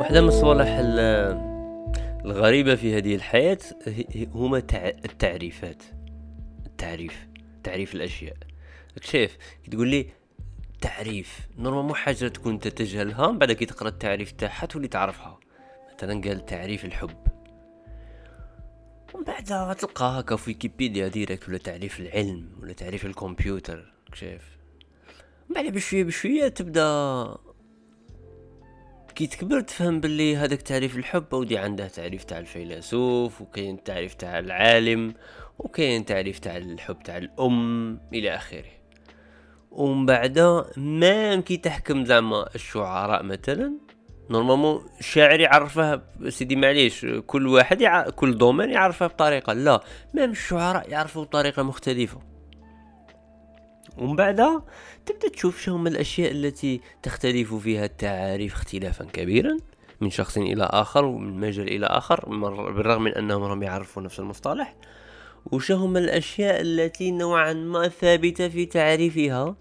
واحدة من الصوالح الغريبة في هذه الحياة هما التعريفات. التعريف. تعريف الأشياء. شايف؟ تقول لي تعريف normalement حاجة تكون تتجهلها بعد كي تقرأ التعريف تاعها تولي تعرفها. مثلا قال تعريف الحب. ومن بعد تلقاها هكا في ويكيبيديا direct ولا تعريف العلم ولا تعريف الكمبيوتر. شايف؟ بعد بشوية بشوية تبدأ كي تكبر تفهم باللي هذاك تعريف الحب ودي عنده تعريف تاع الفيلسوف وكاين تعريف تاع العالم وكاين تعريف تاع الحب تاع الأم إلى آخره. ومن بعد ما كي تحكم زعما الشعراء مثلا normalement الشاعر يعرفه سيدي معليش كل واحد يع... كل domaine يعرفه بطريقة. لا même الشعراء يعرفوا بطريقة مختلفة. ومن بعد تبدأ تشوف شو هما الأشياء التي تختلف فيها التعاريف اختلافا كبيرا من شخص إلى آخر ومن مجال إلى آخر بالرغم من أنهم هم يعرفوا نفس المصطلح. وش هما الأشياء التي نوعا ما ثابتة في تعريفها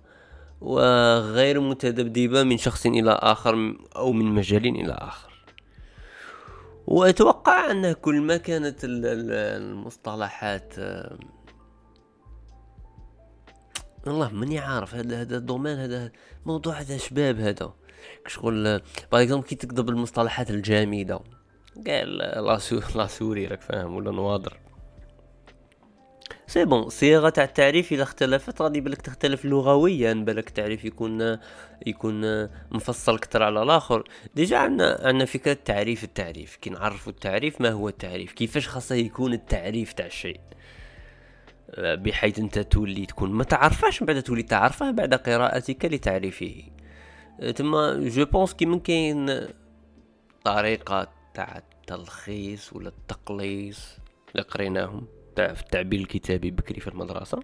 وغير متذبذبة من شخص إلى آخر أو من مجال إلى آخر؟ وأتوقع أن كل ما كانت المصطلحات والله ماني عارف هذا هذا ال domaine هذا موضوع هذا شباب هذا شغل باغ كي تكتب المصطلحات الجامده قال لا sorry راك فاهم ولا نواضر. c'est bon صيغه تاع التعريف اذا اختلفت غادي بالك تختلف لغويا بالك التعريف يكون يكون مفصل أكثر على الآخر. déjà عندنا عندنا فكرة تعريف التعريف. كي نعرفوا التعريف ما هو التعريف؟ كيفاش خاصه يكون التعريف تاع الشيء؟ بحيث أنت تولي تكون ما تعرفاش من بعد تولي تعرفه بعد قراءتك لتعريفه. تما je pense كي من كاين طريقة تاع التلخيص ولا التقليص اللي قريناهم تاع في التعبير الكتابي بكري في المدرسة.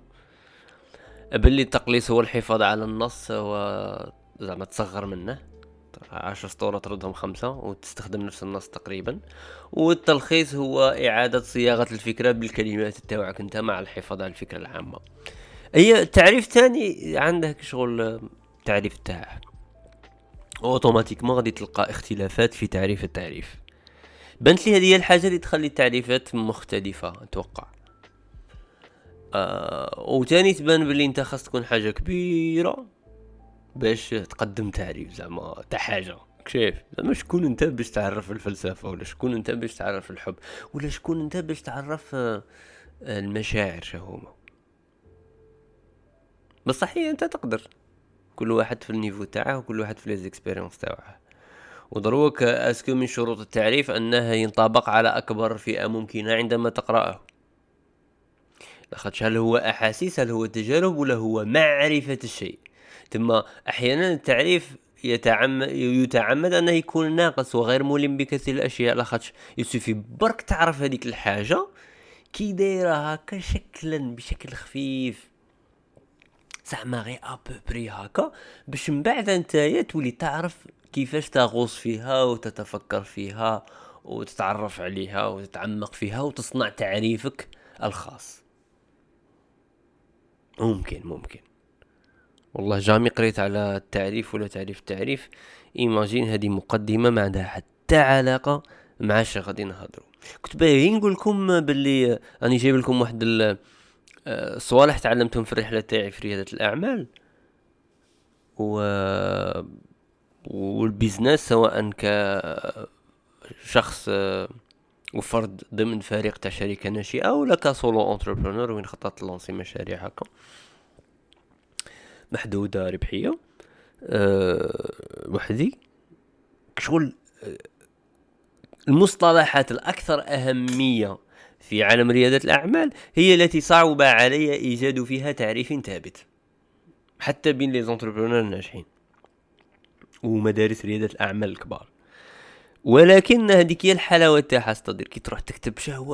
باللي التقليص هو الحفاظ على النص هو زعما تصغر منه. عشر سطور تردهم خمسة وتستخدم نفس النص تقريبا. والتلخيص هو إعادة صياغة الفكرة بالكلمات تاعك أنت مع الحفاظ على الفكرة العامة. هي تعريف تاني؟ عندك شغل تعريف تاعه اوتوماتيكمون غادي تلقى اختلافات في تعريف التعريف. بنت لي هذه الحاجة اللي تخلي التعريفات مختلفة أتوقع. آه وتاني تبان بلي أنت خاص تكون حاجة كبيرة. باش تقدم تعريف زعما تاع حاجة. كيف زعما شكون انت باش تعرف الفلسفة ولا شكون انت باش تعرف الحب ولا شكون انت باش تعرف آه، المشاعر شهوما بصح هي انت تقدر. كل واحد في ال niveau تاعه وكل واحد في les expériences تاعه. ودروك est-ce que من شروط التعريف انه ينطبق على أكبر فئة ممكنة عندما تقراه لاخاطش هل هو أحاسيس هل هو تجارب ولا هو معرفة الشيء. ثم أحيانا التعريف يتعمد يتعمد أنه يكون ناقص وغير ملم بكثير الأشياء لاخاطش يسوفي برك تعرف هذيك الحاجة كي دايرة هكا شكلا بشكل خفيف. زعما غير ابوبري هكا. باش من بعد نتايا تولي تعرف كيفاش تغوص فيها وتتفكر فيها وتتعرف عليها وتتعمق فيها وتصنع تعريفك الخاص. ممكن ممكن. والله jamais قريت على التعريف ولا تعريف التعريف. imagine هذه مقدمة ما عندها حتى علاقة مع اش غادي نهضروا كنت باغي نقول لكم باللي راني جايب لكم واحد الصوالح آه، تعلمتهم في الرحلة تاعي في ريادة الأعمال. و وال business سواء كشخص آه، وفرد ضمن فريق تاع شركة ناشئة ولا ك solo entrepreneur وين خطط lancer مشاريع هكا. محدودة ربحية أه وحدي. شغل آه، المصطلحات الأكثر أهمية في عالم ريادة الأعمال هي التي صعب علي إيجاد فيها تعريف ثابت. حتى بين les entrepreneurs الناجحين ومدارس ريادة الأعمال الكبار. ولكن هذيك هي الحلاوة تاعها استدير كي تروح تكتب شو هو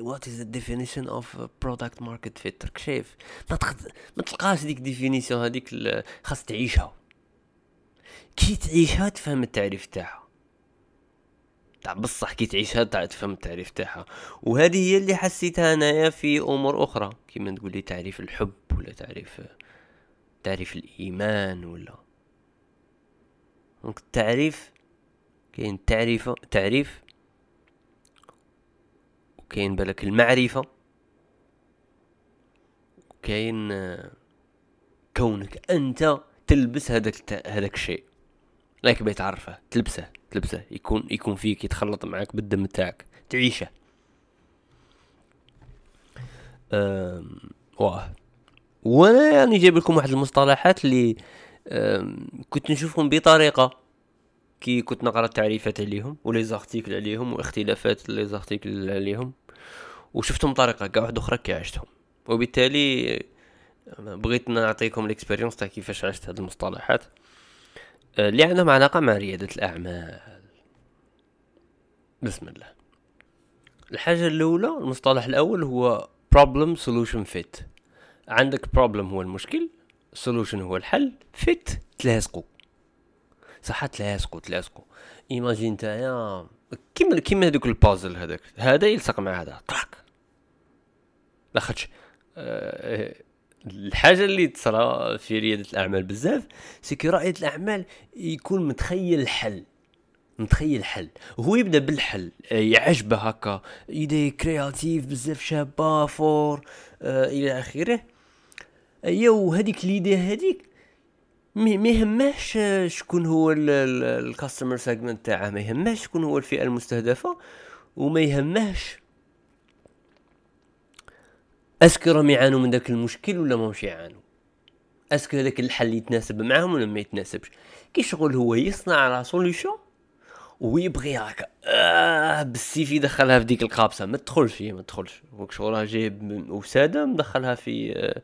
what is definition of product market fit شايف. ما تخد... ما تلقاش ديك définition هذيك خاص تعيشها. كي تعيشها تفهم التعريف تاعها. تاع بصح كي تعيشها تاع تفهم التعريف تاعها. وهذه هي اللي حسيتها أنايا في أمور أخرى. كيما تقول لي تعريف الحب ولا تعريف تعريف الإيمان ولا. donc التعريف كاين تعريف تعريف وكاين بالك المعرفة وكاين آه، كونك أنت تلبس هذاك هذاك الشيء. راك بغيت تعرفه تلبسه تلبسه. يكون يكون فيك يتخلط معاك بالدم تاعك تعيشه. واه. وأنا يعني جايب لكم واحد المصطلحات اللي كنت نشوفهم بطريقة. كي كنت نقرا التعريفات عليهم و les articles عليهم واختلافات les articles عليهم وشفتهم بطريقه كاع واحدة أخرى كي عشتهم. وبالتالي بغيت نعطيكم ال expérience تاع كيفاش عشت هاد المصطلحات. آه، اللي عندهم علاقة مع ريادة الأعمال. بسم الله. الحاجة الأولى المصطلح الأول هو problem solution fit. عندك problem هو المشكل solution هو الحل fit تلاصقوا صح تلاصقوا تلاصقوا imagine نتايا كيما كيما هذوك البازل هذاك. هذا يلصق مع هذا. tac لاخاطش أه الحاجة اللي تصرى في ريادة الأعمال بزاف c'est que رائد الأعمال يكون متخيل الحل. متخيل حل. وهو يبدأ بالحل. يعجبه هكا. idée créative بزاف شابة fort آه إلى آخره. ايا وهذيك l'idée هذيك ما يهمهش شكون هو ال customer segment تاعه ما يهمهش شكون هو الفئة المستهدفة وما يهمهش est-ce que راهم يعانوا من ذاك المشكل ولا ماهمش يعانوا؟ est-ce que هذاك الحل يتناسب معاهم ولا ما يتناسبش؟ كي شغل هو يصنع la solution ويبغي هكا آه بالسيف يدخلها في ديك القابسه ما تدخلش ما تدخلش. وك شغل جايب وساده مدخلها في آه،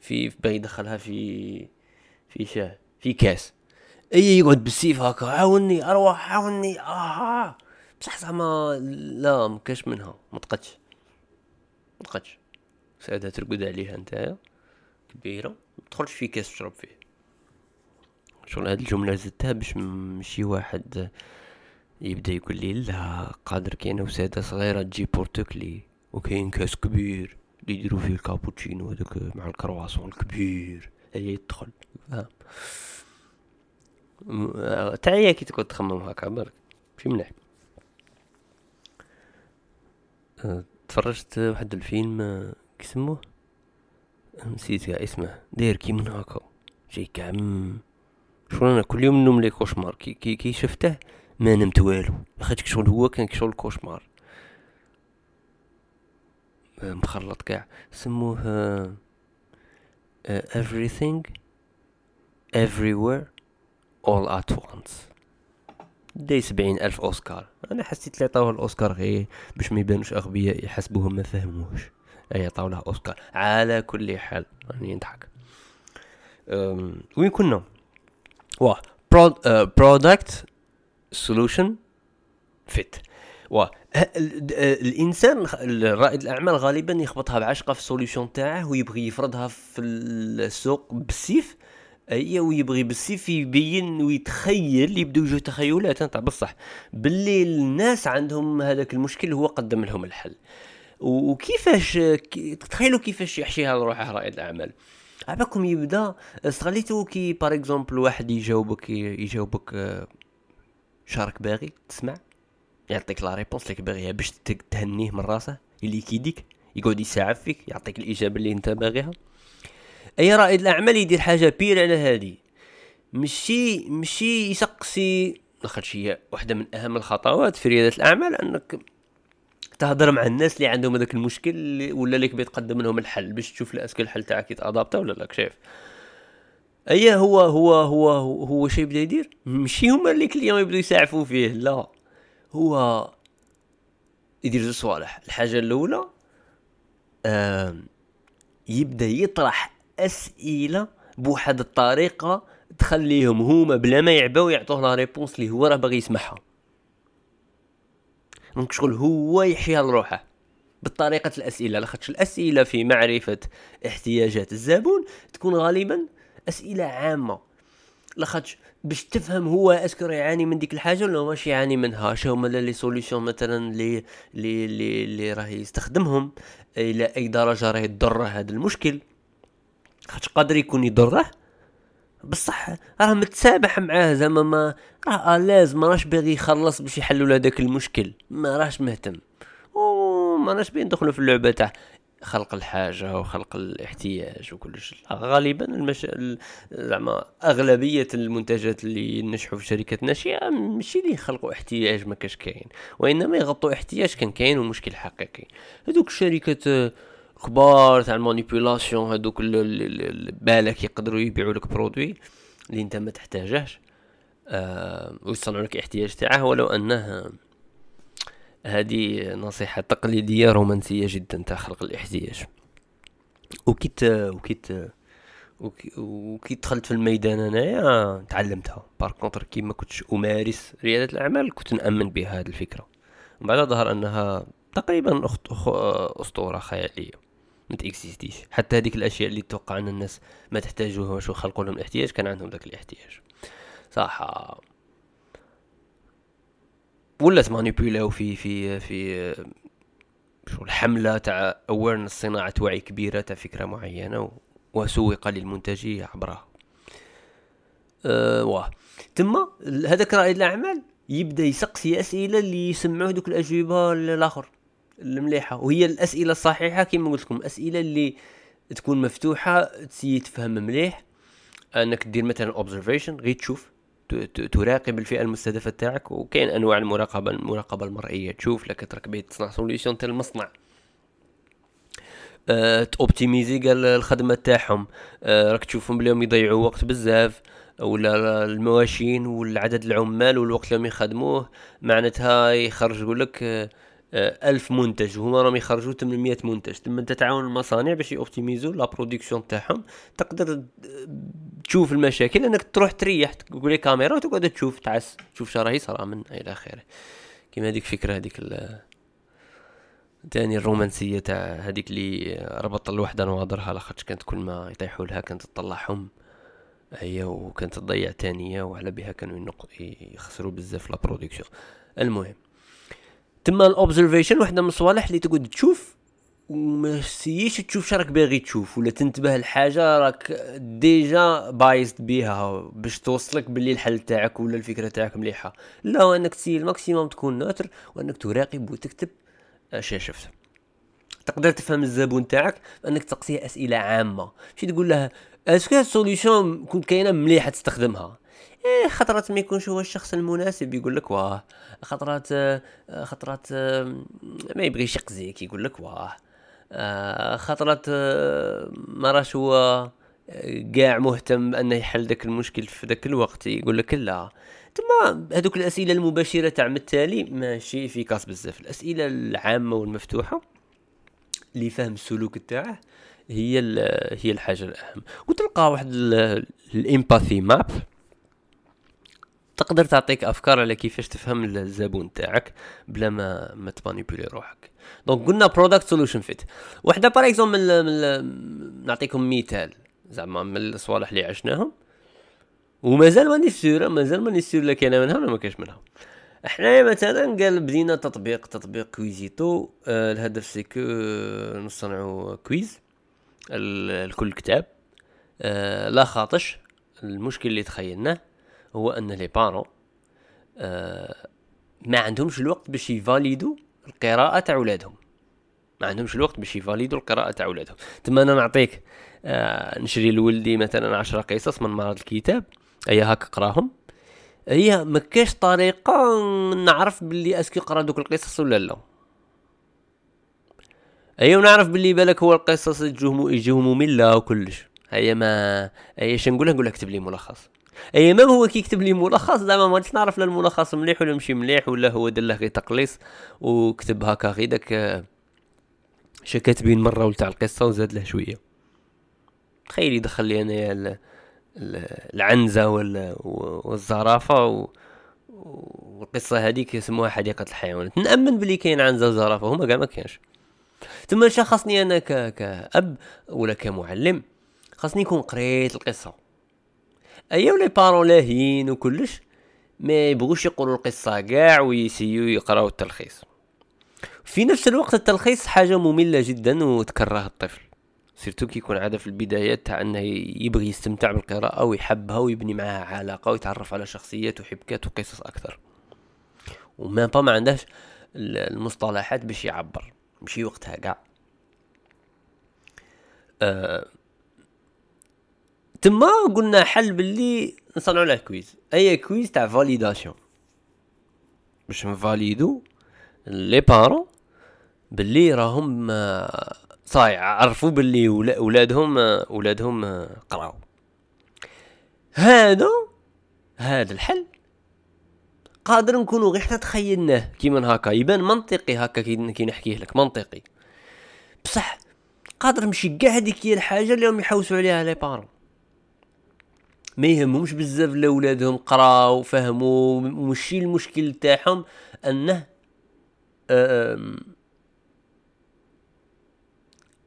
في باغي يدخلها في في شاه في كاس. أي يقعد بالسيف هكا عاوني أروح عاوني آه. بصح زعما لا مكاش منها ما تقدش. ما تقدش. ساده ترقد عليها نتايا كبيرة ما تدخلش في كاس تشرب فيه. شغل هاد الجملة زدتها باش مشي واحد يبدأ يقول لي لا قادر كاين وسادة صغيرة تجي بورتوكلي وكاين كاس كبير اللي يديرو فيه الكابوتشينو هذاك مع الكرواسون الكبير. يدخل. فاهم تعيا كي تقعد تخمم هكا برك ماشي مليح. أه، تفرجت واحد الفيلم كيسموه نسيت كاع اسمه. داير كي من هكا. جاي كاع شغل أنا كل يوم نوم les cauchemars. كي كي, كي شفته ما نمت والو. لاخاطش شغل هو كان شغل كوشمار. مخلط كاع. سموه uh, everything everywhere all at once. داي سبعين ألف أوسكار. أنا حسيت اللي عطاوه الأوسكار غير باش ما يبانوش أغبياء يحسبوهم ما فهموش أي عطاو له أوسكار. على كل حال راني نضحك وين كنا؟ واه product solution fit الإنسان رائد الأعمال غالبا يخبطها بعشقة في ال solution تاعه ويبغي يفرضها في السوق بالسيف أي ويبغي بالسيف يبين ويتخيل يبدو يوجد تخيلات تاع بصح. باللي الناس عندهم هذاك المشكل هو قدم لهم الحل. وكيفاش تخيلوا كيفاش يحشيها لروحه رائد الأعمال. عباكم يبدأ استغليتو كي par exemple واحد يجاوبك يجاوبك شارك باغي تسمع؟ يعطيك la réponse اللي باغيها باش تهنيه من راسه اللي يكيدك يقعد يساعد فيك يعطيك الإجابة اللي أنت باغيها. أي رائد الأعمال يدير حاجة pire على هذه مشي مشي يسقسي. لاخاطش هي واحدة من أهم الخطوات في ريادة الأعمال أنك تهضر مع الناس اللي عندهم هذاك المشكل ولا اللي بتقدم لهم الحل باش تشوف est-ce que الحل تاعك يت adapter ولا لا شايف أي هو هو هو هو, هو شي بدا يدير؟ ماشي هما les clients يبداو يساعفوا فيه لا. هو يدير زوج صوالح. الحاجة الأولى يبدأ يطرح أسئلة بواحد الطريقة تخليهم هما بلا ما يعباو يعطوه la réponse اللي هو راه باغي يسمعها. donc شغل هو يحيها لروحه بطريقة الأسئلة. لاخاطش الأسئلة في معرفة احتياجات الزبون تكون غالبا أسئلة عامة. لاخاطش باش تفهم هو est-ce que يعاني من ديك الحاجة ولا واش يعاني منها؟ شو هما les solutions مثلا لي لي لي, لي راه يستخدمهم؟ إلى أي درجة راه يضره هذا المشكل؟ خاطش قادر يكون يضره؟ بصح راه متسامح معاه زعما ما راه لازم ما راش باغي يخلص باش يحلوا هذاك المشكل. ما راش مهتم. وما راش باغي ندخلوا في اللعبة تاع خلق الحاجة وخلق الاحتياج وكلش. غالبا المش... زعما أغلبية المنتجات اللي ينجحوا في شركات ناشئة ماشي اللي يخلقوا احتياج ما كاش كاين. وإنما يغطوا احتياج كان كاين ومشكل حقيقي. هذوك الشركات كبار تاع ال manipulation هذوك بالك يقدروا يبيعوا لك produit اللي أنت ما تحتاجهش. آه ويصنعوا لك احتياج تاعه ولو انه هذه نصيحة تقليدية رومانسية جدا تاع خلق الاحتياج. وكيت وكيت وكي دخلت في الميدان أنايا تعلمتها. par contre كي ما كنتش أمارس ريادة الأعمال كنت نأمن بها هذه الفكرة. ومن بعد ظهر أنها تقريبا أخت... أخ... أسطورة خيالية. ما ت existe ش حتى هذيك الأشياء اللي توقع أن الناس ما تحتاجوها واش خلقوا لهم الاحتياج كان عندهم ذاك الاحتياج. صح. ولا ت manipuler و في في في شو الحملة تاع awareness صناعة وعي كبيرة تاع فكرة معينة وسوق للمنتج عبرها أه واه. تما هذاك رائد الأعمال يبدأ يسقسي أسئلة اللي يسمعوه دوك الأجوبة الآخر المليحة. وهي الأسئلة الصحيحة كما قلت لكم أسئلة اللي تكون مفتوحة ت essayer تفهم مليح. أنك دير مثلا observation غير تشوف. تراقب الفئة المستهدفة تاعك وكاين أنواع المراقبه المراقبة المرئية. تشوف لك تركبي تصنع solution تاع المصنع. أه ت optimiser قال الخدمة تاعهم. أه راك تشوفهم بليهم يضيعوا وقت بزاف ولا المواشين والعدد العمال والوقت اللي يخدموه. معناتها يخرج يقول لك أه ألف منتج وهما راهم يخرجوا 800 منتج. تما أنت تعاون المصانع باش ي optimiser و la production تاعهم. تقدر تشوف المشاكل إنك تروح تريح تقول كاميرا وتقعد تشوف تعس تشوف شراهي صرا من إلى آخره. كيما هذيك فكره هذيك تاني الرومانسية تاع هذيك اللي ربط الوحدة نواظرها لاخاطش كانت كل ما يطيحوا لها كانت تطلعهم هي وكانت تضيع تانية وعلى بها كانوا يخسروا بزاف la production. المهم تما ال observation وحدة من الصوالح اللي تقعد تشوف وما ت essayer ش تشوف شراك باغي تشوف ولا تنتبه لحاجة راك déjà biased بيها باش توصلك باللي الحل تاعك ولا الفكرة تاعك مليحة. لا وأنك ت essayer ال maximum تكون neutre وأنك تراقب وتكتب اش شفت. تقدر تفهم الزبون تاعك انك تسقسيه أسئلة عامة. ماشي تقول له est-ce que ال solution كنت كاينة مليحة تستخدمها؟ إيه خطرات ما يكونش هو الشخص المناسب. يقول لك واه. خطرات خطرات ما يبغيش يقزيك. يقول لك واه. خطرات ما راش هو قاع مهتم بأنه يحل ذاك المشكل في ذاك الوقت يقول لك لا. تما هذوك الأسئلة المباشرة تاع التالي ماشي efficace بزاف. الأسئلة العامة والمفتوحة اللي فهم السلوك تاعه هي هي الحاجة الأهم. وتلقى واحد ال empathy map. تقدر تعطيك أفكار على كيفاش تفهم الزبون تاعك بلا ما ما ت manipuler روحك. donc قلنا product solution fit وحده par exemple من نعطيكم مثال. زعما من الصوالح اللي عشناهم. ومازال ماني sûr مازال ماني sûr لا كاينة منها ولا ما كاينش منها إحنا مثلا قال بدينا تطبيق تطبيق Quizito. آه الهدف c'est que نصنعوا quiz لكل كتاب. آه لا خاطش. المشكل اللي تخيلناه. هو أن les parents آه ما عندهمش الوقت باش يفاليدو القراءة تاع ولادهم. ما عندهمش الوقت باش يفاليدو القراءة تاع ولادهم. تما أنا نعطيك آه نشري لولدي مثلا عشرة قصص من معرض الكتاب اي هاك قراهم. هي ما كاش طريقة نعرف باللي est-ce que قرا دوك القصص ولا لا. أيا ونعرف باللي بالك هو القصص يجوه يجوه مملة وكلش. هيا ما هيا شنقولها؟ نقول لك اكتب لي ملخص. اي مام هو كيكتب لي ملخص؟ زعما ما نعرف لا الملخص مليح ولا ماشي مليح ولا هو دار له غير تقليص وكتب هكا غير داك شا مرة تاع القصة وزاد له شوية. تخيل يدخل لي أنايا العنزة والزرافة و... والقصة هذيك يسموها حديقة الحيوانات. نأمن بلي كاين عنزة وزرافة هما كاع ما كانش تما خاصني أنا ك... كأب ولا كمعلم خاصني نكون قريت القصة. ايوا les parents لاهين وكلش؟ ما يبغوش يقراو القصة كاع ويسيو يقراو التلخيص. في نفس الوقت التلخيص حاجة مملة جدا وتكره الطفل. surtout كي يكون عادة في البدايات تاع إنه يبغي يستمتع بالقراءة ويحبها ويبني معاها علاقة ويتعرف على شخصيات وحبكات وقصص أكثر. وما با ما عندهاش المصطلحات باش يعبر مشي وقتها كاع أه تما قلنا حل باللي نصنعوا له quiz أي quiz تاع validation باش نفاليدو les parents باللي راهم آه، صايع عرفوا باللي ولادهم آه، ولادهم آه، قراو. هذا هذا الحل. قادر نكونوا غير حنا تخيلناه. كيما هكا يبان منطقي هكا كي نحكيه لك منطقي. بصح قادر نمشي كاع هذيك هي الحاجة اللي هم يحوسوا عليها لي بارون ما يهمهمش بزاف لأولادهم قراو فهموا ماشي المشكل تاعهم أنه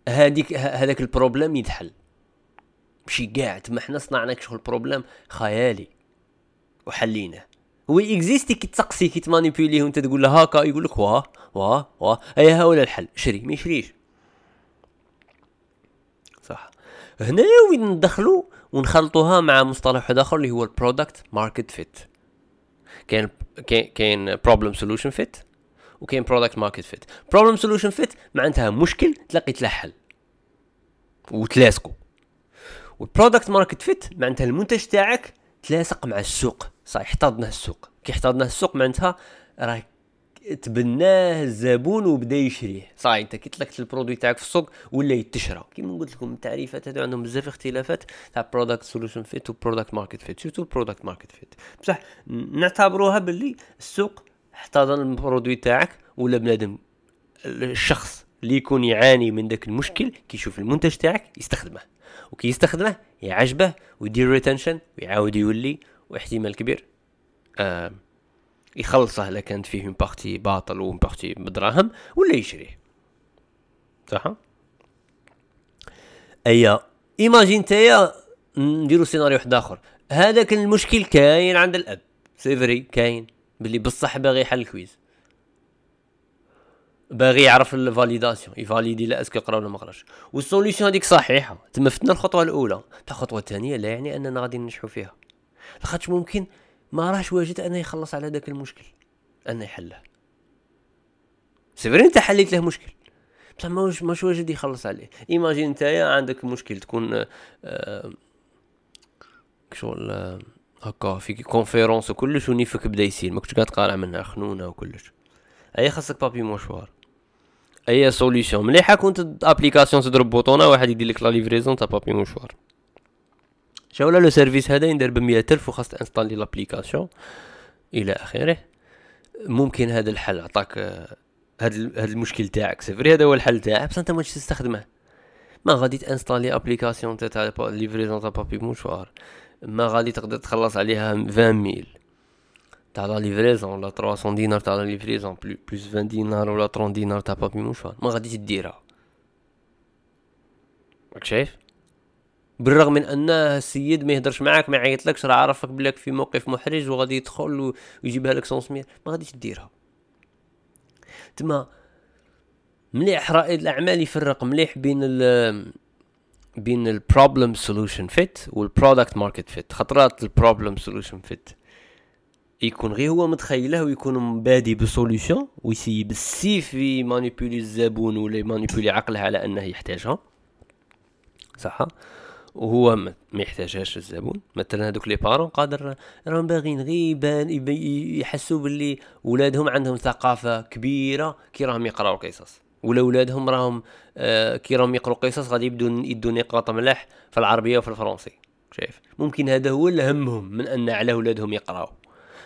هذيك هذاك ال problème يتحل ماشي كاع تما حنا صنعنا شغل problème خيالي وحليناه. هو existé كي تسقسي كي تمانيبيوليه وانت تقول له هاكا يقول لك واه واه واه. أي ها ولا الحل؟ شري ما يشريش. صح. هنا وين ندخلوا ونخلطوها مع مصطلح واحد آخر اللي هو ال product market fit كاين كاين problem solution fit وكاين product market fit problem solution fit معناتها مشكل تلاقيت له حل وتلاصقوا وال product market fit معناتها المنتج تاعك تلاصق مع السوق صح احتضنه السوق. كي احتضنه السوق معناتها راه تبناه الزبون وبدا يشريه. صاي انت كي طلقت ال produit تاعك في السوق ولا يتشرى كيما قلت لكم التعريفات هذو عندهم بزاف اختلافات تاع product solution fit و product market fit surtout product market fit بصح نعتبروها باللي السوق احتضن ال produit تاعك ولا بنادم الشخص اللي يكون يعاني من ذاك المشكل كي يشوف المنتج تاعك يستخدمه. وكي يستخدمه يعجبه ويدير retention ويعاود يولي واحتمال كبير. آه يخلصه اذا كانت فيه من partie باطل ومن partie بدراهم ولا يشريه. صح؟ ايا imagine نتايا نديرو سيناريو واحد آخر. هذاك المشكل كاين عند الأب. c'est vrai كاين باللي بصح باغي يحل ال quiz. باغي يعرف ال validation يفاليدي لا est-ce que قرا ولا ما قراش وال solution هذيك صحيحة. تما فتنا الخطوة الأولى. تاع الخطوة الثانية لا يعني أننا غادي ننجحوا فيها. لاخاطش ممكن ما راهش واجد انه يخلص على ذاك المشكل. انه يحله c'est vrai أنت حليت له مشكل. بصح ماش ماش واجد يخلص عليه. imagine نتايا عندك مشكل تكون آه شغل آه هكا في conférence وكلش ونيفك بدا يسيل ماكش قاعد تقارع منها خنونة وكلش. أي خاصك papier mouchoir أي solution مليحة كاينة application تضرب بوطونة واحد يدير لك la livraison تاع papier mouchoir شا ولا le service هذا يندير ب ألف وخاص تانستالي l'application إلى آخره. ممكن هذا الحل عطاك هذا هذا المشكل تاعك. c'est vrai هذا هو الحل تاعك. بس أنت ما تستخدمه. ما غادي تانستالي application تاع livraison تاع papier mouchoir ما غادي تقدر تخلص عليها 20 mille تاع la livraison ولا 300 دينار تاع la livraison plus 20 دينار ولا 30 دينار تاع papier mouchoir ما غادي تديرها. راك شايف؟ بالرغم من أن السيد ما يهدرش معاك ما يعيطلكش راه عرفك بلاك في موقف محرج وغادي يدخل ويجيبها لك sincèrement ما غاديش ديرها. تما مليح رائد الأعمال يفرق مليح بين ال بين ال problem solution fit وال product market fit خطرات ال problem solution fit يكون غير هو متخيله ويكون بادي ب solution ويسي بالسيف يمانيبولي الزبون ولا يمانيبولي عقله على أنه يحتاجها. صح؟ وهو ما يحتاجهاش الزبون. مثلا هذوك les parents قادر راهم باغيين غير يبان يحسوا باللي ولادهم عندهم ثقافة كبيرة كي راهم يقراو قصص. ولا ولادهم راهم آه كي راهم يقراو قصص غادي يبدو يدوا نقاط ملاح في العربية وفي الفرنسي. شايف؟ ممكن هذا هو اللي همهم من أن على ولادهم يقراو.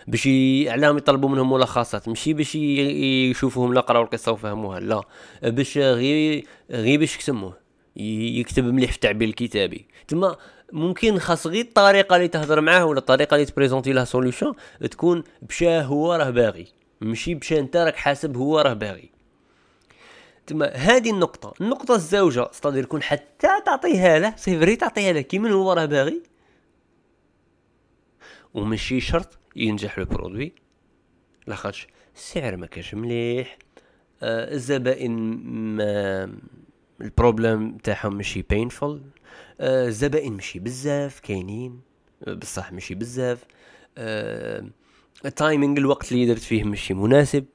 باش عليهم يطلبوا منهم ملخصات. ماشي باش يشوفوهم لا قراو القصة وفهموها لا. باش غير غير باش يسموه يكتب مليح في التعبير الكتابي. تما ممكن خاص غير الطريقة اللي تهضر معاه ولا الطريقة اللي تبريزونتي له solution تكون بشاه هو راه باغي. ماشي بشا انت راك حاسب هو راه باغي. تما هذه النقطة النقطة الزوجة c'est-à-dire يكون حتى تعطيها له c'est vrai تعطيها له كي من هو راه باغي. وماشي شرط ينجح le produit لاخاطش السعر ما كانش مليح آه الزبائن ما ال problème تاعهم ماشي painful الزبائن ماشي بزاف كاينين بصح ماشي بزاف. ال timing الوقت اللي درت فيه ماشي مناسب.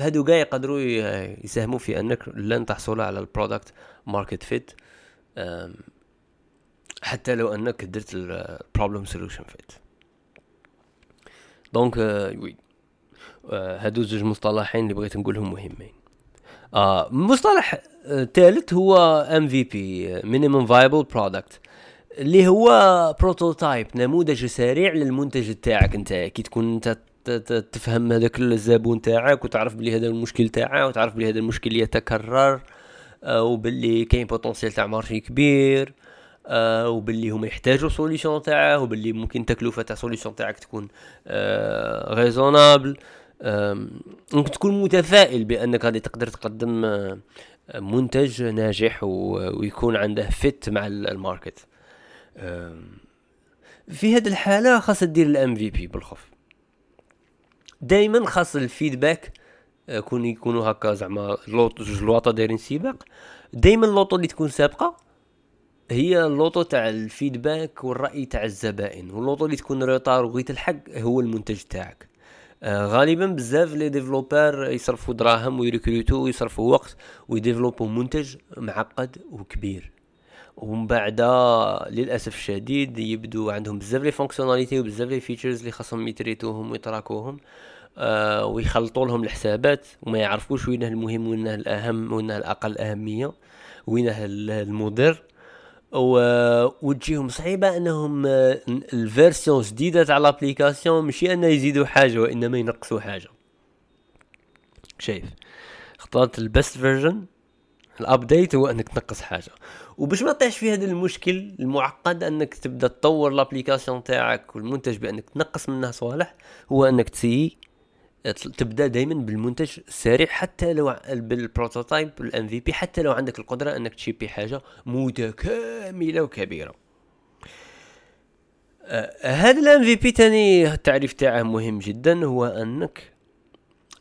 هادو كاع يقدروا يساهموا في أنك لن تحصل على ال product market fit حتى لو أنك درت ال problem solution fit donc oui هادو زوج مصطلحين اللي بغيت نقولهم مهمين. آه مصطلح ثالث هو MVP minimum viable product اللي هو prototype نموذج سريع للمنتج تاعك انت. كي تكون انت تفهم هذاك الزبون تاعك وتعرف بلي هذا المشكل تاعه وتعرف بلي هذا المشكل يتكرر آه وباللي كاين potentiel تاع marché كبير آه وباللي هما يحتاجوا solution تاعه وباللي ممكن تكلفة تاع solution تاعك تكون آه raisonnable ممكن تكون متفائل بأنك غادي تقدر تقدم آه منتج ناجح ويكون عنده fit مع ال market. في هذه الحالة خاص دير ال MVP بالخف. دائما خاص ال feedback آه، كون يكونوا هكا زعما l'auto جوج لواطا دايرين سباق. دائما ال l'auto اللي تكون سابقة هي ال l'auto تاع ال feedback والرأي تاع الزبائن وال l'auto اللي تكون retard وغي تلحق هو المنتج تاعك. غالبا بزاف les développeurs يصرفوا دراهم ويريكروتو ويصرفوا وقت ويديفلوبوا منتج معقد وكبير. ومن بعد للأسف الشديد يبدو عندهم بزاف les fonctionnalités وبزاف les features اللي خاصهم يتريتوهم ويتراكوهم آه ويخلطوا لهم الحسابات وما يعرفوش وينه المهم وينه الأهم وينه الأقل أهمية وينه المضر. وتجيهم صعيبه أنهم آه، ال version جديدة تاع l'application ماشي أنه يزيدوا حاجة وإنما ينقصوا حاجة. شايف؟ اخترت ال best version ال update هو أنك تنقص حاجة. وباش ما تطيحش في هذا المشكل المعقد أنك تبدأ تطور l'application تاعك والمنتج بأنك تنقص منه صوالح هو أنك تسي تبدأ دائما بالمنتج السريع حتى لو بال prototype ال MVP حتى لو عندك القدرة إنك تشيبي حاجة متكاملة وكبيرة. آه هذا ال MVP تاني التعريف تاعه مهم جدا هو أنك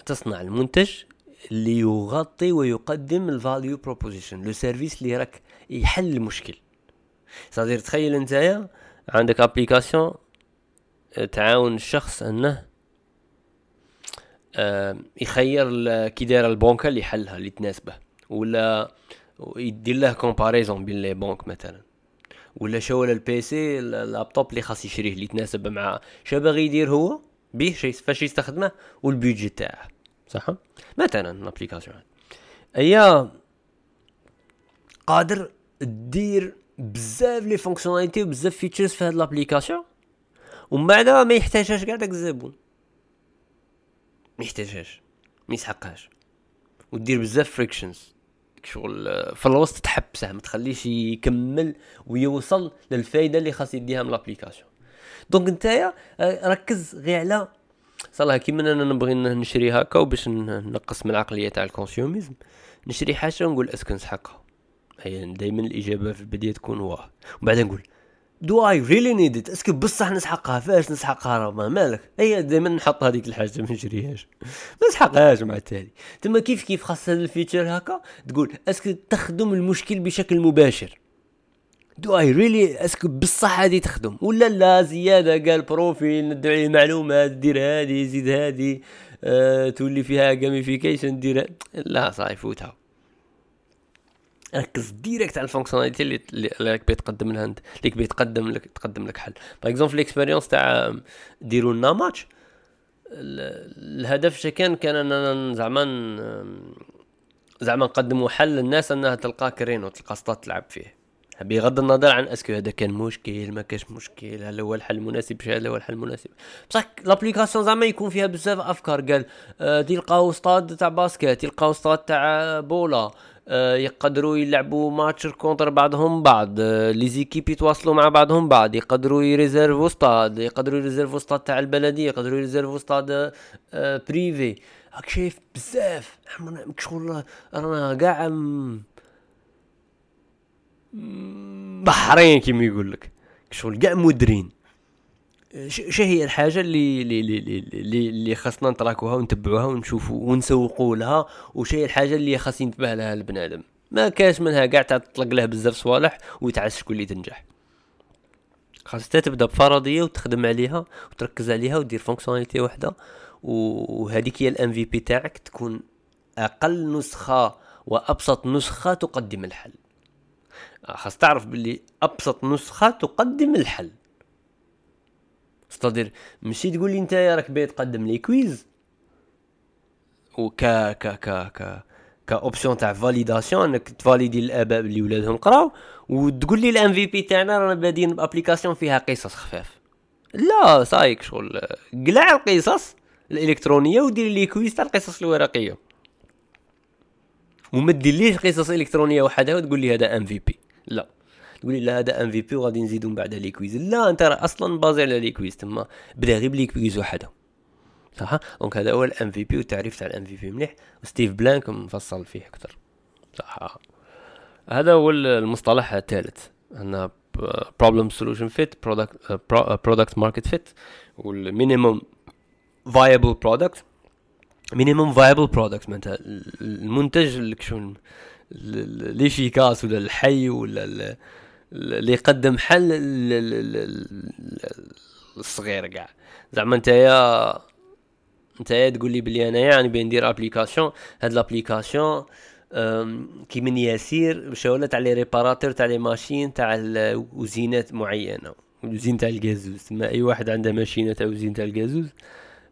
تصنع المنتج اللي يغطي ويقدم ال value proposition le service اللي راك يحل المشكل. c'est-à-dire تخيل أنت عندك application آه، تعاون الشخص أنه يخير كي دايره البنكه اللي يحلها اللي تناسبه ولا يدير له comparaison بين les banques مثلا ولا شو ال PC ال laptop اللي خاص يشريه اللي يتناسب مع شا باغي يدير هو؟ بيه فاش يستخدمه؟ وال budget تاعه. صح؟ مثلا l'application هي قادر دير بزاف les fonctionnalités وبزاف features في هاد l'application ومن بعد ما يحتاجهاش كاع داك الزبون. ما يحتاجهاش ما يسحقهاش. ودير بزاف frictions شغل في الوسط تحبسه ما تخليش يكمل ويوصل للفايدة اللي خاص يديها من l'application donc نتايا آه، ركز غير على صراحة كيما أنا نبغي نشري هكا وباش نقص من العقلية تاع ال consumérisme نشري حاجة ونقول est-ce que نسحقها هي دائما الإجابة في البداية تكون واه وبعدين نقول do I really need it est-ce que بصح نسحقها فاش نسحقها راه مالك؟ هي دائما نحط هذيك الحاجة ما نشريهاش. ما نسحقهاش مع التالي. تما كيف كيف خاص هذا ال feature هكا؟ تقول est-ce que تخدم المشكل بشكل مباشر. do I really est-ce que بصح هادي تخدم. ولا لا زيادة؟ قال profil ندعي معلومات دير هادي زيد هادي أه تولي فيها gamification دير لا صاي فوتها. ركز direct على ال fonctionnalité اللي اللي راك تقدم لها أنت اللي بيتقدم لك تقدم لك حل. par exemple ال expérience تاع ديروا لنا ماتش الهدف كان كان أننا زعما زعما نقدموا حل للناس أنها تلقى créneau تلقى سطات تلعب فيه. بغض النظر عن est-ce que هذا كان مشكل ما كاش مشكل هل هو الحل المناسب هل هو الحل المناسب. بصح l'application زعما يكون فيها بزاف أفكار. قال آه تلقاو استاد تاع basket تلقاو استاد تاع بولا. يقدروا يلعبوا match contre بعضهم بعض آه les équipes يتواصلوا مع بعضهم بعض يقدروا يريزيرفوا استاد يقدروا يريزيرفوا استاد تاع البلدية. يقدروا يريزيرفوا استاد آه privé هاك شايف بزاف. شغل رانا كاع بحرين كيما يقول لك شغل كاع مدرين. شو هي الحاجة اللي اللي اللي اللي خاصنا نتراكوها ونتبعوها ونشوفوا ونسوقوا لها وش هي الحاجة اللي خاص ينتبه لها البنادم. ما كاش منها كاع تطلق له بزاف صوالح ويتعس شكون اللي تنجح. خاص تبدا بفرضية وتخدم عليها وتركز عليها ودير fonctionnalité وحدة وهذيك هي ال MVP تاعك تكون أقل نسخة وأبسط نسخة تقدم الحل. خاص تعرف باللي أبسط نسخة تقدم الحل. c'est-à-dire ماشي تقول لي انت راك باغي تقدم لي quiz وكا كا كا كا ك option تاع validation انك تفاليدي الآباء اللي ولادهم قراو وتقول لي ال MVP تاعنا رانا بادين ب application فيها قصص خفاف. لا صايك شغل. قلع القصص الإلكترونية ودير لي quiz تاع القصص الورقية. وما ديرليش قصص إلكترونية وحدها وتقول لي هذا MVP لا. تقول لا هذا MVP وغادي نزيدو من بعد les quiz لا أنت راه أصلا basé على les quiz تما بدا غير ب les quiz وحده. صح؟ donc هذا هو ال MVP والتعريف تاع ال MVP مليح. و Steve Blank مفصل فيه أكثر. صح. هذا هو المصطلح الثالث. ان problem solution fit product product market fit وال minimum viable product minimum viable product معناتها المنتج اللي شو l'efficace ولا الحي ولا اللي يقدم حل الصغير كاع. زعما نتايا نتايا تقول لي بلي انايا يعني بين ندير application هاد l'application كي من ياسير مشاو تاع les réparateurs تاع les machines تاع وزينات معينة. وزين تاع الغازوز. تما أي واحد عنده ماشينة تاع وزين تاع الغازوز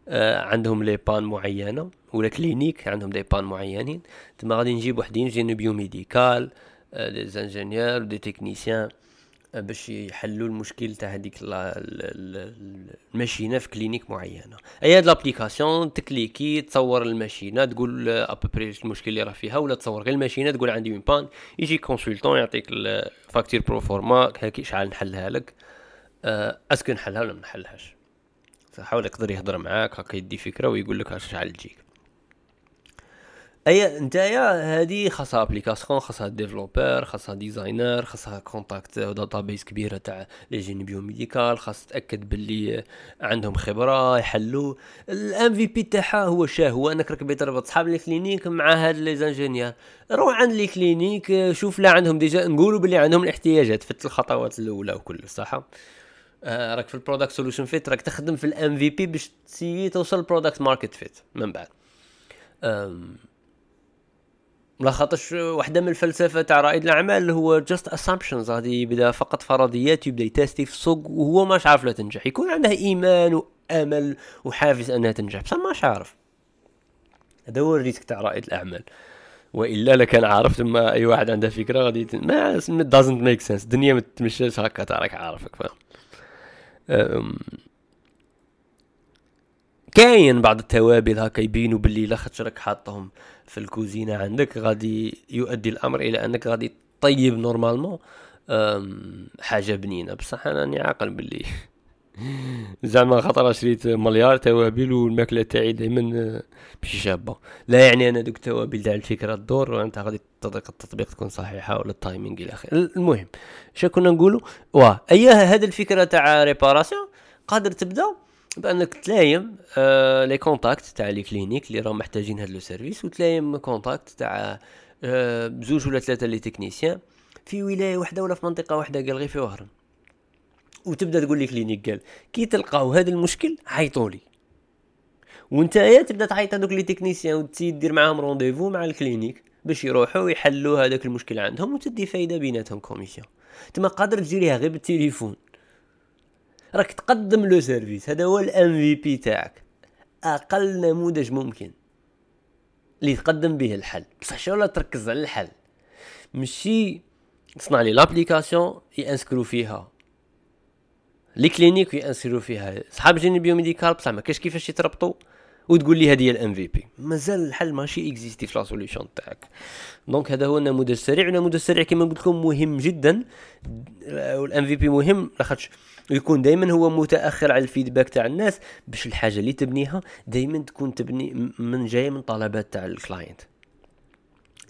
آه عندهم les pannes معينة. ولا clinique عندهم des pannes معينين. تما غادي نجيب وحدين génie biomédical des ingénieurs des techniciens باش يحلوا المشكل تاع هذيك الماشينة في clinique معينة. أي هاد l'application تكليكي تصور الماشينة تقول ابري المشكل اللي راه فيها ولا تصور غير الماشينة تقول عندي une panne يجي consultant يعطيك ال facture pro forma هاكي شحال نحلها لك est-ce que نحلها ولا ما نحلهاش. حاول يقدر يهضر معاك هكا يدي فكرة ويقول لك شحال تجيك. أي نتايا هادي خاصها application خاصها developer خاصها designer خاصها contact database كبيرة تاع les génie biomédical خاص تأكد باللي عندهم خبرة يحلوا ال MVP تاعها هو شا هو أنك راك تربط صحاب ال clinique مع هاد les ingénieurs روح عند les cliniques شوف لا عندهم déjà نقولوا باللي عندهم الاحتياجات في الخطوات الأولى وكل صح؟ آه راك في ال product solution fit راك تخدم في ال MVP باش توصل ال product market fit من بعد. لا خاطرش واحدة من الفلسفة تاع رائد الأعمال هو just assumptions غادي يبدا فقط فرضيات يبدا يتاستي في السوق وهو ماش عارف لا تنجح. يكون عنده إيمان وأمل وحافز أنها تنجح. بصح ماش عارف هذا هو ال risque تاع رائد الأعمال. وإلا لكان عارف ثم أي واحد عنده فكرة غادي ما doesn't make sense الدنيا ما تمشيش هكا تاع راك عارفك فاهم؟ كاين بعض التوابل هكا يبينوا باللي لا خاطر راك حاطهم في الكوزينة عندك غادي يؤدي الأمر إلى أنك غادي طيب normalement حاجة بنينة. بصح أنا راني عاقل باللي زعما خاطر شريت مليار توابل والماكلة تاعي دائما ماشي شابة. لا يعني أنا دوك التوابل تاع الفكرة الدور وانت غادي طريقه التطبيق تكون صحيحة ولا ال timing إلى آخره. المهم شا كنا نقولوا؟ واه اي هذه الفكرة تاع réparation قادر تبدأ؟ بانك تلايم les contacts تاع les cliniques اللي راهم محتاجين هاد le service وتلايم contact تاع آه بزوج ولا ثلاثة les techniciens في ولاية واحدة ولا في منطقة واحدة قال غير في وهران وتبدأ تقول les cliniques قال كي تلقاو هذا المشكل عيطوا لي. وانت يا تبدأ تعيط هذوك les techniciens وتزيد دير معاهم rendez-vous مع ال clinique باش يروحوا يحلوا هذاك المشكل عندهم وتدي فايدة بيناتهم commission تما قادر تجيريها غير بالتليفون. راك تقدم le service هذا هو ال MVP تاعك. أقل نموذج ممكن. اللي تقدم به الحل. بصح شو تركز على الحل؟ ماشي تصنع لي l'application ينسكرو فيها. les cliniques ينسكرو فيها. صحاب génie biomédical بصح ما كاش كيفاش يتربطوا وتقول لي هذه هي ال MVP مازال الحل ماشي existé في la solution تاعك. donc هذا هو النموذج السريع. والنموذج السريع كما قلت لكم مهم جدا. وال MVP مهم لاخاطرش ويكون دائما هو متأخر على ال feedback تاع الناس باش الحاجة اللي تبنيها دائما تكون تبني من جاية من طلبات تاع ال client.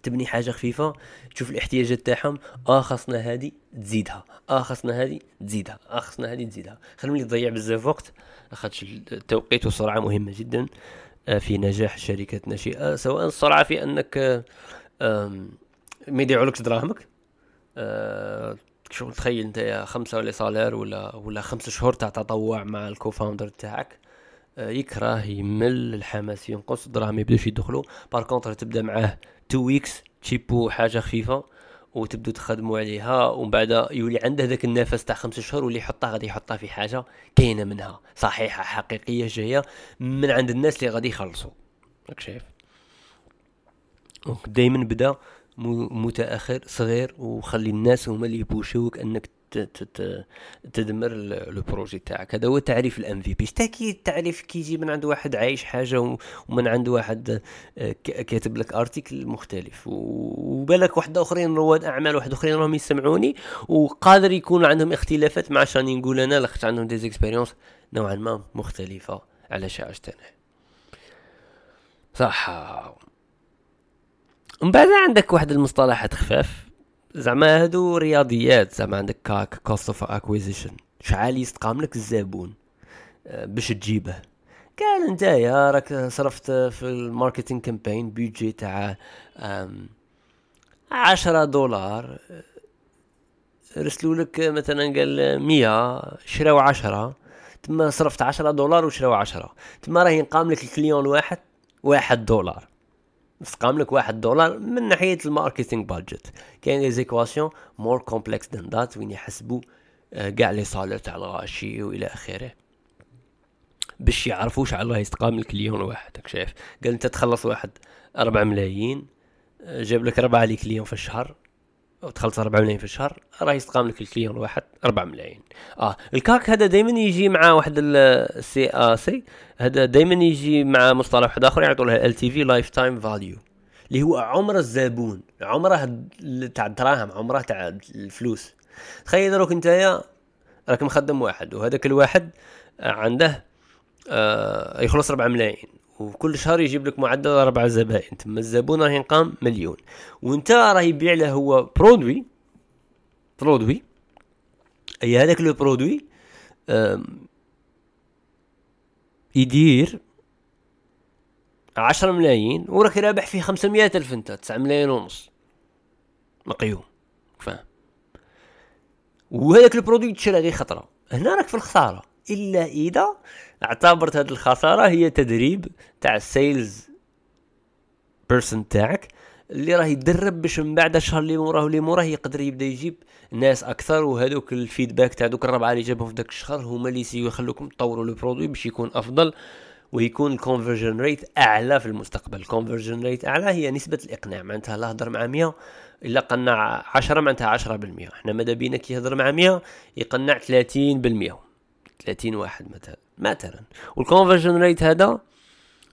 تبني حاجة خفيفة تشوف الاحتياجات تاعهم آه خاصنا هذه تزيدها آه خاصنا هذه تزيدها آه خاصنا هذه تزيدها. خلينا ملي تضيع بزاف وقت لاخاطش التوقيت والسرعة مهمة جدا آه، في نجاح شركات ناشئة سواء السرعة في أنك ما يضيعولكش دراهمك شغل تخيل أنت خمسة ولا salaire ولا ولا خمسة شهور تاع تطوع مع ال cofounder تاعك يكره يمل الحماس ينقص الدراهم يبداوش يدخلوا par contre تبدأ معاه two weeks تشيبو حاجة خفيفة وتبدو تخدموا عليها ومن بعد يولي عنده ذاك النفس تاع خمس شهور واللي يحطها غادي يحطها في حاجة كاينة منها صحيحة حقيقية جاية من عند الناس اللي غادي يخلصوا. راك شايف؟ دائما بدا متأخر صغير وخلي الناس هما اللي يبوشوك أنك تدمر le projet تاعك. هذا هو تعريف ال MVP أكيد التعريف كيجي من عند واحد عايش حاجة ومن عند واحد آه، كاتب لك article مختلف. وبالك واحد آخرين رواد أعمال واحد آخرين راهم يسمعوني وقادر يكون عندهم اختلافات مع شاني نقول أنا لاخاطش عندهم des expériences نوعا ما مختلفة على شاعش تاعنا. صح. من بعد عندك واحد المصطلحات خفاف زعما هادو رياضيات زعما عندك CAC cost of acquisition شحال يستقام لك الزبون آه، باش تجيبه. قال نتايا راك صرفت في ال marketing campaign بيجي تاع عشرة دولار رسلوا لك مثلا قال مية شراو عشرة. تما صرفت عشرة دولار وشراو عشرة. تما راه ينقام لك ال client واحد واحد دولار. قام لك واحد دولار من ناحية ال marketing budget كاين les équations more complex than that وين يحسبوا كاع les salaires تاع الغاشي وإلى آخره. باش يعرفوا شحال راه يستقام لك اليوم واحد راك شايف؟ قال أنت تخلص واحد أربعة ملايين آه، جاب لك ربعة les clients في الشهر. تخلص 4 ملايين في الشهر راه يستقام لك ال client الواحد 4 ملايين. آه ال CAC هذا دائما يجي مع واحد ال C A C هذا دائما يجي مع مصطلح واحد آخر يعطوا له LTV lifetime value اللي هو عمر الزبون عمره تاع الدراهم عمره تاع الفلوس. تخيل دروك نتايا راك مخدم واحد وهذاك الواحد عنده آه يخلص 4 ملايين. وكل شهر يجيب لك معدل أربع زبائن ثم الزبون راه ينقام مليون. وانت راه يبيع له هو produit produit. أي هذاك le produit يدير عشرة ملايين وراك رابح فيه خمسمية ألف أنت تسعة ملايين ونص. مقيوم فاهم؟ وهذاك ال produit تشرى غير خطرة. هنا راك في الخسارة. إلا إذا اعتبرت هذه الخسارة هي تدريب تاع ال sales person تاعك اللي راه يدرب باش من بعد الشهر اللي موراه واللي موراه يقدر يبدأ يجيب ناس أكثر وهذوك ال feedback تاع دوك الربعة اللي جابهم في ذاك الشهر هما اللي يخلوكم تطوروا le produit باش يكون أفضل ويكون ال conversion rate أعلى في المستقبل. ال conversion rate أعلى هي نسبة الإقناع معناتها لا هضر مع 100 إلا قنع 10 معناتها 10% إحنا ماذا بينا كي يهضر مع 100 يقنع 30% 30 واحد مثلا مثلا وال conversion rate هذا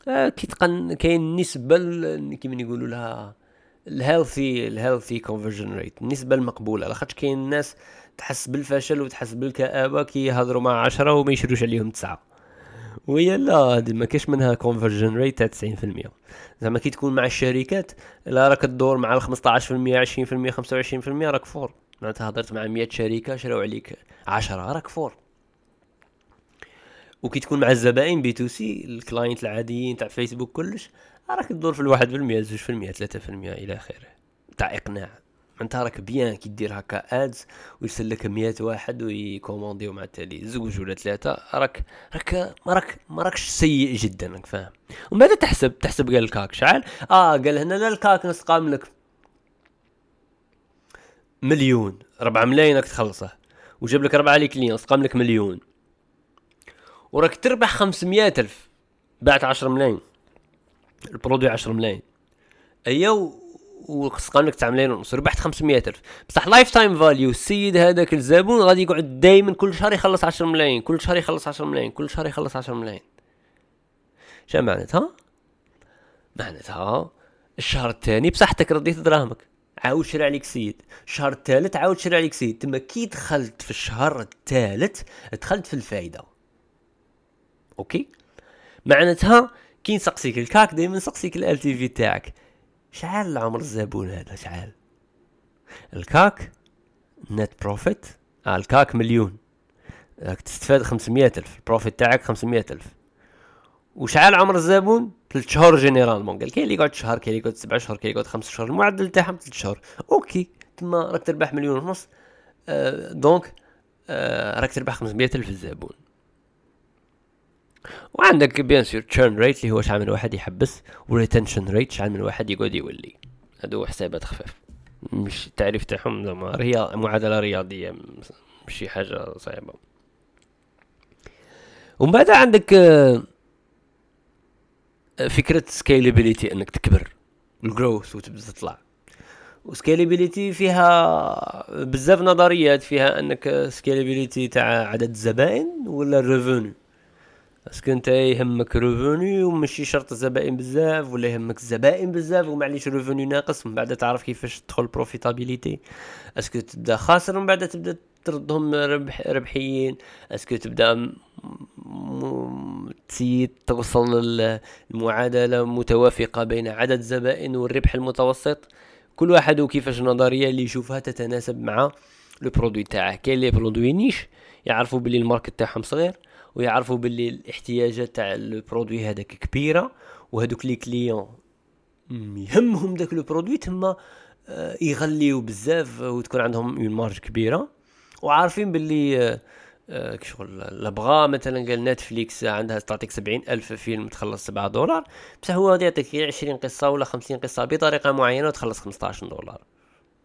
آه كيتقن كاين نسبة كيما يقولوا لها ال healthy ال healthy conversion rate النسبة المقبولة. لاخاطش كاين الناس تحس بالفشل وتحس بالكآبة كي يهضروا مع عشرة وما يشروش عليهم تسعة. وهي لا ما كاش منها conversion rate تاع 90% زعما كي تكون مع الشركات لا راك تدور مع ال 15% 20% 25% راك fort. معناتها هضرت مع 100 شركة شراو عليك 10 راك fort. وكي تكون مع الزبائن B2C ال client العاديين تاع فيسبوك كلش راك تدور في الواحد في المية زوج في المية ثلاثة في المية إلى آخره تاع إقناع. انت راك bien كي دير هكا ads ويرسل لك 100 واحد وي commandيو مع التالي زوج ولا ثلاثة راك راك ما راك ما راكش سيء جدا راك فاهم. ومن بعد تحسب تحسب قال ال CAC شحال آه قال هنا لا ال CAC نسقام لك. مليون 4 ملايين راك تخلصه. وجاب لك 4 les clients سقام لك مليون. وراك تربح 500 ألف. بعت 10 ملايين. ال produit 10 ملايين. ايا وخسقان لك 9 ملايين ونص. ربحت 500 ألف. بصح lifetime value السيد هذاك الزبون غادي يقعد دائما كل شهر يخلص 10 ملايين. كل شهر يخلص 10 ملايين. كل شهر يخلص 10 ملايين. شنو معناتها؟ معناتها الشهر الثاني بصحتك رديت دراهمك. عاود شرى عليك سيد. الشهر الثالث عاود شرى عليك سيد. تما كي دخلت في الشهر الثالث دخلت في الفائده okay؟ معناتها كي نسقسيك ال CAC دائما نسقسيك LTV تاعك. شحال عمر الزبون هذا شحال ال CAC net profit آه ال CAC مليون. راك تستفاد خمسمية ألف. ال profit تاعك خمسمية ألف. وشحال عمر الزبون؟ ثلاث شهور généralement قال كاين اللي يقعد شهر كاين اللي يقعد سبع شهور كاين اللي يقعد خمس شهور. المعدل تاعهم ثلاث شهور. okay تما راك تربح مليون ونص. آه donc آه راك تربح 500 ألف الزبون. وعندك bien sûr churn rate اللي هو شحال من واحد يحبس و retention rate شحال من واحد يقعد يولي. هادو حسابات خفاف. مش التعريف تاعهم زعما رياض معادلة رياضية مش شي حاجة صعيبة. ومن بعد عندك آه، فكرة scalability إنك تكبر ال growth وتبدا تطلع و scalability فيها بزاف نظريات فيها إنك scalability تاع عدد الزبائن ولا ال revenu est-ce que انت يهمك revenu وماشي شرط الزبائن بزاف ولا يهمك الزبائن بزاف ومعليش revenu ناقص من بعد تعرف كيفاش تدخل profitability est-ce que تبدأ خاسر ومن بعد تبدأ تردهم ربح ربحيين. est-ce que تبدأ تسيد توصل للمعادلة متوافقة بين عدد الزبائن والربح المتوسط. كل واحد وكيفاش النظرية اللي يشوفها تتناسب مع le produit تاعه. كاين les produits niche يعرفوا باللي ال market تاعهم صغير ويعرفوا باللي الاحتياجات تاع ال produit هذاك كبيرة وهذوك les clients يهمهم داك le produit تما آه، يغليو بزاف وتكون عندهم une marge كبيرة. وعارفين باللي آه، آه، كشغل لبغا مثلا قال نتفليكس عندها تعطيك سبعين ألف فيلم تخلص سبعة دولار بصح هو غادي يعطيك عشرين قصة ولا خمسين قصة بطريقة معينة وتخلص خمسطاش دولار.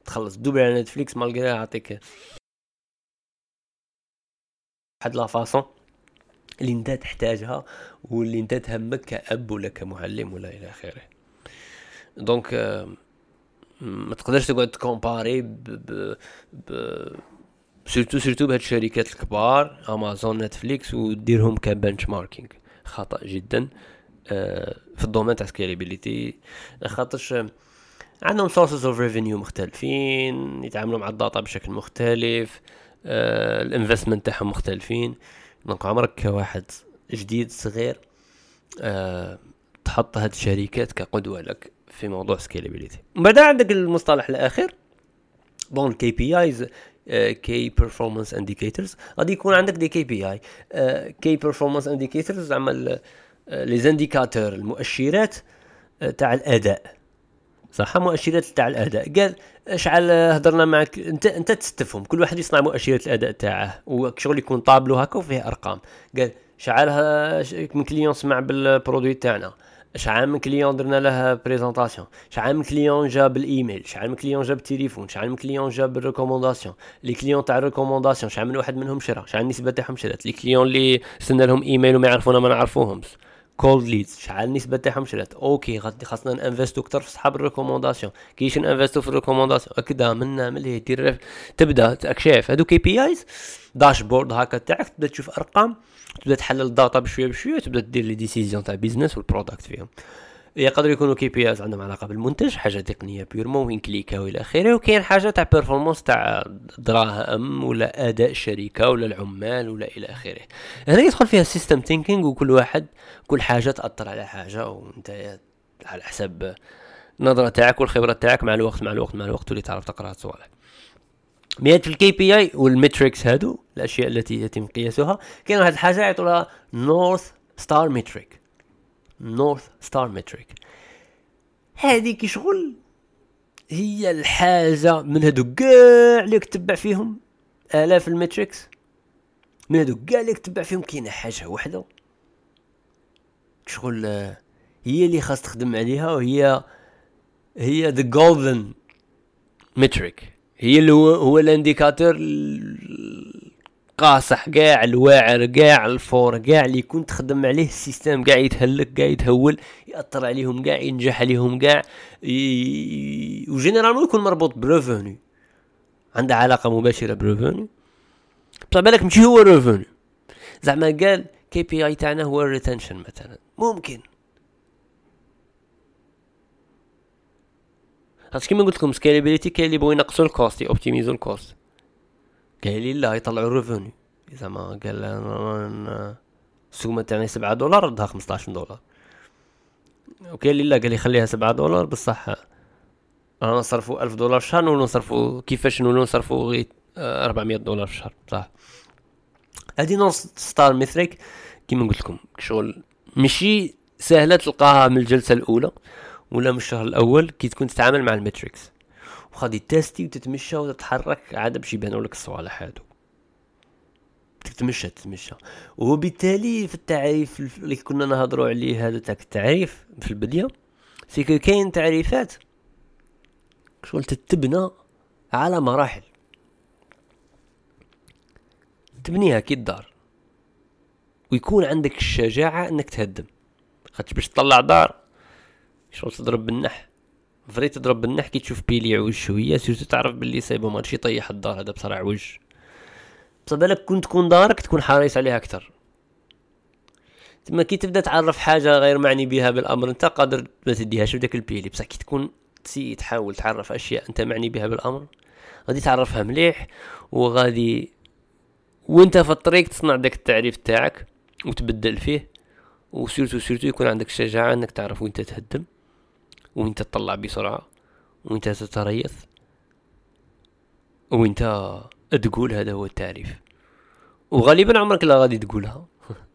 تخلص double على نتفليكس malgré يعطيك واحد la façon. اللي انت تحتاجها واللي انت تهمك كأب ولا كمعلم ولا إلى آخره. donc ما تقدرش تقعد تكومباري ب, ب, ب surtout surtout بهاد الشركات الكبار Amazon Netflix وديرهم ك benchmarking خطأ جدا آه، في ال domaine تاع scalability خاطرش عندهم sources of revenue مختلفين يتعاملوا مع ال data بشكل مختلف آه، ال investment تاعهم مختلفين. donc عمرك كواحد جديد صغير أه تحط هاد الشركات كقدوة لك في موضوع scalability بعد عندك المصطلح الآخر bon KPIs key performance indicators غادي يكون عندك des KPI. key performance indicators زعما les indicateurs المؤشرات uh, تاع الأداء. صح مؤشرات تاع الأداء. قال شحال هضرنا معك؟ أنت أنت تستفهم كل واحد يصنع مؤشرات الأداء تاعه وشغل يكون طابلو هكا وفيه أرقام. قال شحال من client سمع بال produit تاعنا؟ شحال من client درنا له présentation شحال من client جاب الإيميل؟ شحال من client جاب التليفون؟ شحال من client جاب ال recommandation؟ les clients تاع ال recommandation شحال من واحد منهم شرا؟ شحال النسبة تاعهم شرات les clients اللي سنا لهم إيميل وما يعرفونا ما نعرفوهمش. cold leads شحال النسبة تاعهم؟ شرات OK غادي خاصنا نانفستو أكثر في صحاب ال recommandation. كيش نانفستو في ال recommandation؟ هكذا منا من اللي دير تبدأ شايف. هادو KPIs dashboard هكا تاعك تبدأ تشوف أرقام تبدأ تحلل ال data بشوية بشوية تبدأ دير les décisions تاع business وال product فيهم. يقدر يكونوا KPIs عندهم علاقة بالمنتج حاجة تقنية purement وين كليكا وإلى آخره وكاين حاجة تاع performance تاع دراهم ولا أداء الشركة ولا العمال ولا إلى آخره. هنا يدخل فيها system thinking وكل واحد كل حاجة تأثر على حاجة وأنت على حسب النظره تاعك والخبرة تاعك مع الوقت مع الوقت مع الوقت واللي تعرف تقرأ صوالح. ميات في ال KPI وال metrics هادو الأشياء التي يتم قياسها كاين واحد الحاجة يعطولها North Star metric North Star metric هذيك شغل هي الحاجة من هادو كاع اللي تتبع فيهم آلاف ال metrics من هادو كاع اللي تتبع فيهم كاينة حاجة وحدة. شغل هي اللي خاص تخدم عليها وهي هي the golden metric هي اللي هو هو ال indicateur قاصح كاع الواعر كاع ال fort كاع اللي كنت تخدم عليه ال system كاع يتهلك كاع يتهول يأثر عليهم كاع ينجح عليهم كاع ي... و généralement يكون مربوط ب revenu عنده علاقة مباشرة ب revenu بصح بالك ماشي هو revenu زعما قال KPI تاعنا هو ال retention مثلا. ممكن. خاطر كيما قلت لكم scalability كاين اللي بغوا ينقصوا ال cost يوبتيميزو ال cost قال لي لا يطلعوا ال revenu إذا ما قال السومة تاعي سبعة دولار ردها خمسطاش دولار. اللي لا قال لي خليها سبعة دولار بصح أنا نصرفو ألف دولار في الشهر نولو نصرفو كيفاش نولو نصرفو غير أربعمية دولار في الشهر صح هادي North Star metric. كيما قلت لكم شغل ماشي سهلة تلقاها من الجلسة الأولى ولا من الشهر الأول كي تكون تتعامل مع ال metrics وغادي تيستي وتتمشى وتتحرك عاد باش يبانوا لك الصوالح هادو. تتمشى تتمشى. وبالتالي في التعريف اللي كنا نهضروا عليه هذا تاع التعريف في البداية سي كاين تعريفات شغل تتبنى على مراحل. تبنيها كي الدار. ويكون عندك الشجاعة إنك تهدم. خاطش باش تطلع دار شغل تضرب بالنح فري تضرب بالنح كي تشوف بيلي يعوج شوية سيرتو تعرف باللي صايبو ماشي يطيح الدار هذا بصراحة عوج بصح بالك كون تكون دارك تكون حريص عليها أكثر. تما كي تبدا تعرف حاجة غير معني بها بالأمر أنت قادر ما تديهاش بداك البيلي. بصح كي تكون تسي تحاول تعرف أشياء أنت معني بها بالأمر غادي تعرفها مليح وغادي وأنت في الطريق تصنع داك التعريف تاعك وتبدل فيه و surtout surtout يكون عندك الشجاعة إنك تعرف وين تتهدم. وين تطلع بسرعة وين تتريث وين تقول هذا هو التعريف. وغالبا عمرك لا غادي تقولها.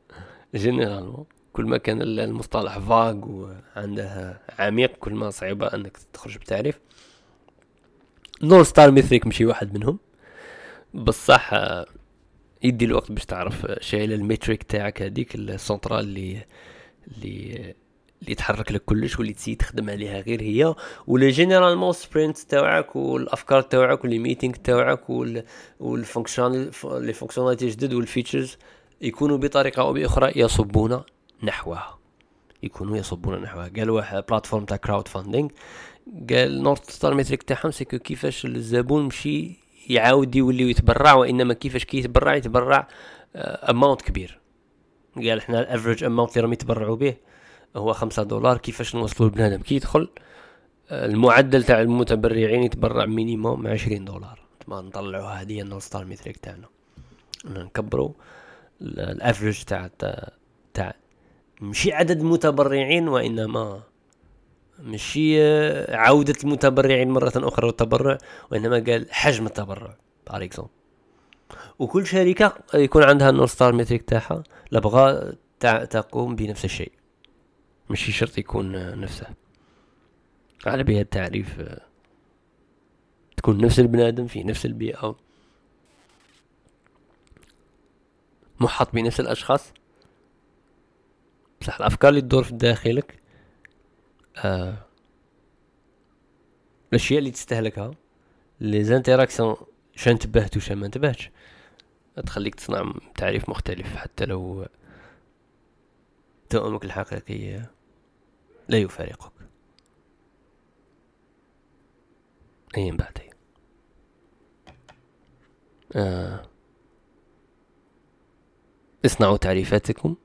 généralement كل ما كان المصطلح vague وعنده عميق كل ما صعيبة أنك تخرج بتعريف. North Star metric مشي واحد منهم. بصح يدي الوقت باش تعرف شايل ال metric تاعك هذيك السنترال اللي اللي اللي يتحرك لك كلش واللي تسي تخدم عليها غير هي. ولا généralement sprint تاعك والأفكار تاعك و les meetings تاعك وال function les fonctionnalités جدد وال features يكونوا بطريقة أو بأخرى يصبون نحوها. يكونوا يصبون نحوها. قال واحد platform تاع crowdfunding قال North Star metric تاعهم c'est que كيفاش الزبون مشي يعاود يولي يتبرع وإنما كيفاش كي يتبرع يتبرع amount آه، كبير. قال إحنا ال average amount اللي راهم يتبرعوا به. هو خمسة دولار كيفاش نوصلوا لبنادم؟ كي يدخل المعدل تاع المتبرعين يتبرع minimum عشرين دولار. ما نطلعوا ال North Star Metric تاعنا. نكبروا ال average تاع تاع مشي عدد متبرعين وإنما ماشي عودة المتبرعين مرة أخرى والتبرع وإنما قال حجم التبرع fr: par exemple وكل شركة يكون عندها ال North Star Metric تاعها لبغى تقوم بنفس الشيء. ماشي شرط يكون نفسه. على بها التعريف تكون نفس البنادم في نفس البيئة. محاط بنفس الأشخاص. بصح الأفكار اللي تدور في داخلك آه الأشياء اللي تستهلكها لي زانتيراكسيون شان انتبهت وشان ما انتبهتش. تخليك تصنع تعريف مختلف حتى لو توأمك الحقيقي لا يفارقك أي بعد آه. اصنعوا تعريفاتكم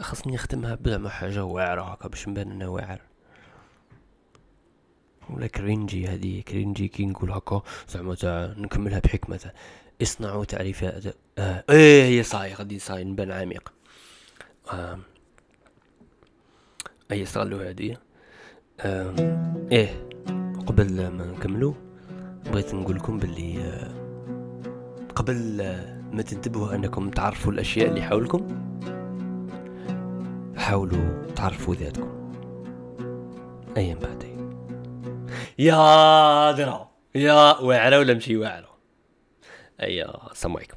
خاصني نخدمها بلا ما حاجة واعرة هكا باش نبان أنا واعر ولا كرينجي هذه كرينجي كي نقول هكا زعما تاع نكملها بحكمة اصنعوا تعريفات آه. إيه هي صاي غادي صاي نبان عميق. أي استغلوا هذه؟ آه. إيه قبل ما نكملو بغيت نقول لكم باللي آه قبل ما تنتبهوا أنكم تعرفوا الأشياء اللي حولكم حاولوا تعرفوا ذاتكم. أيام بعدين يا درا يا واعرة ولا مشي واعرة أيا السلام عليكم.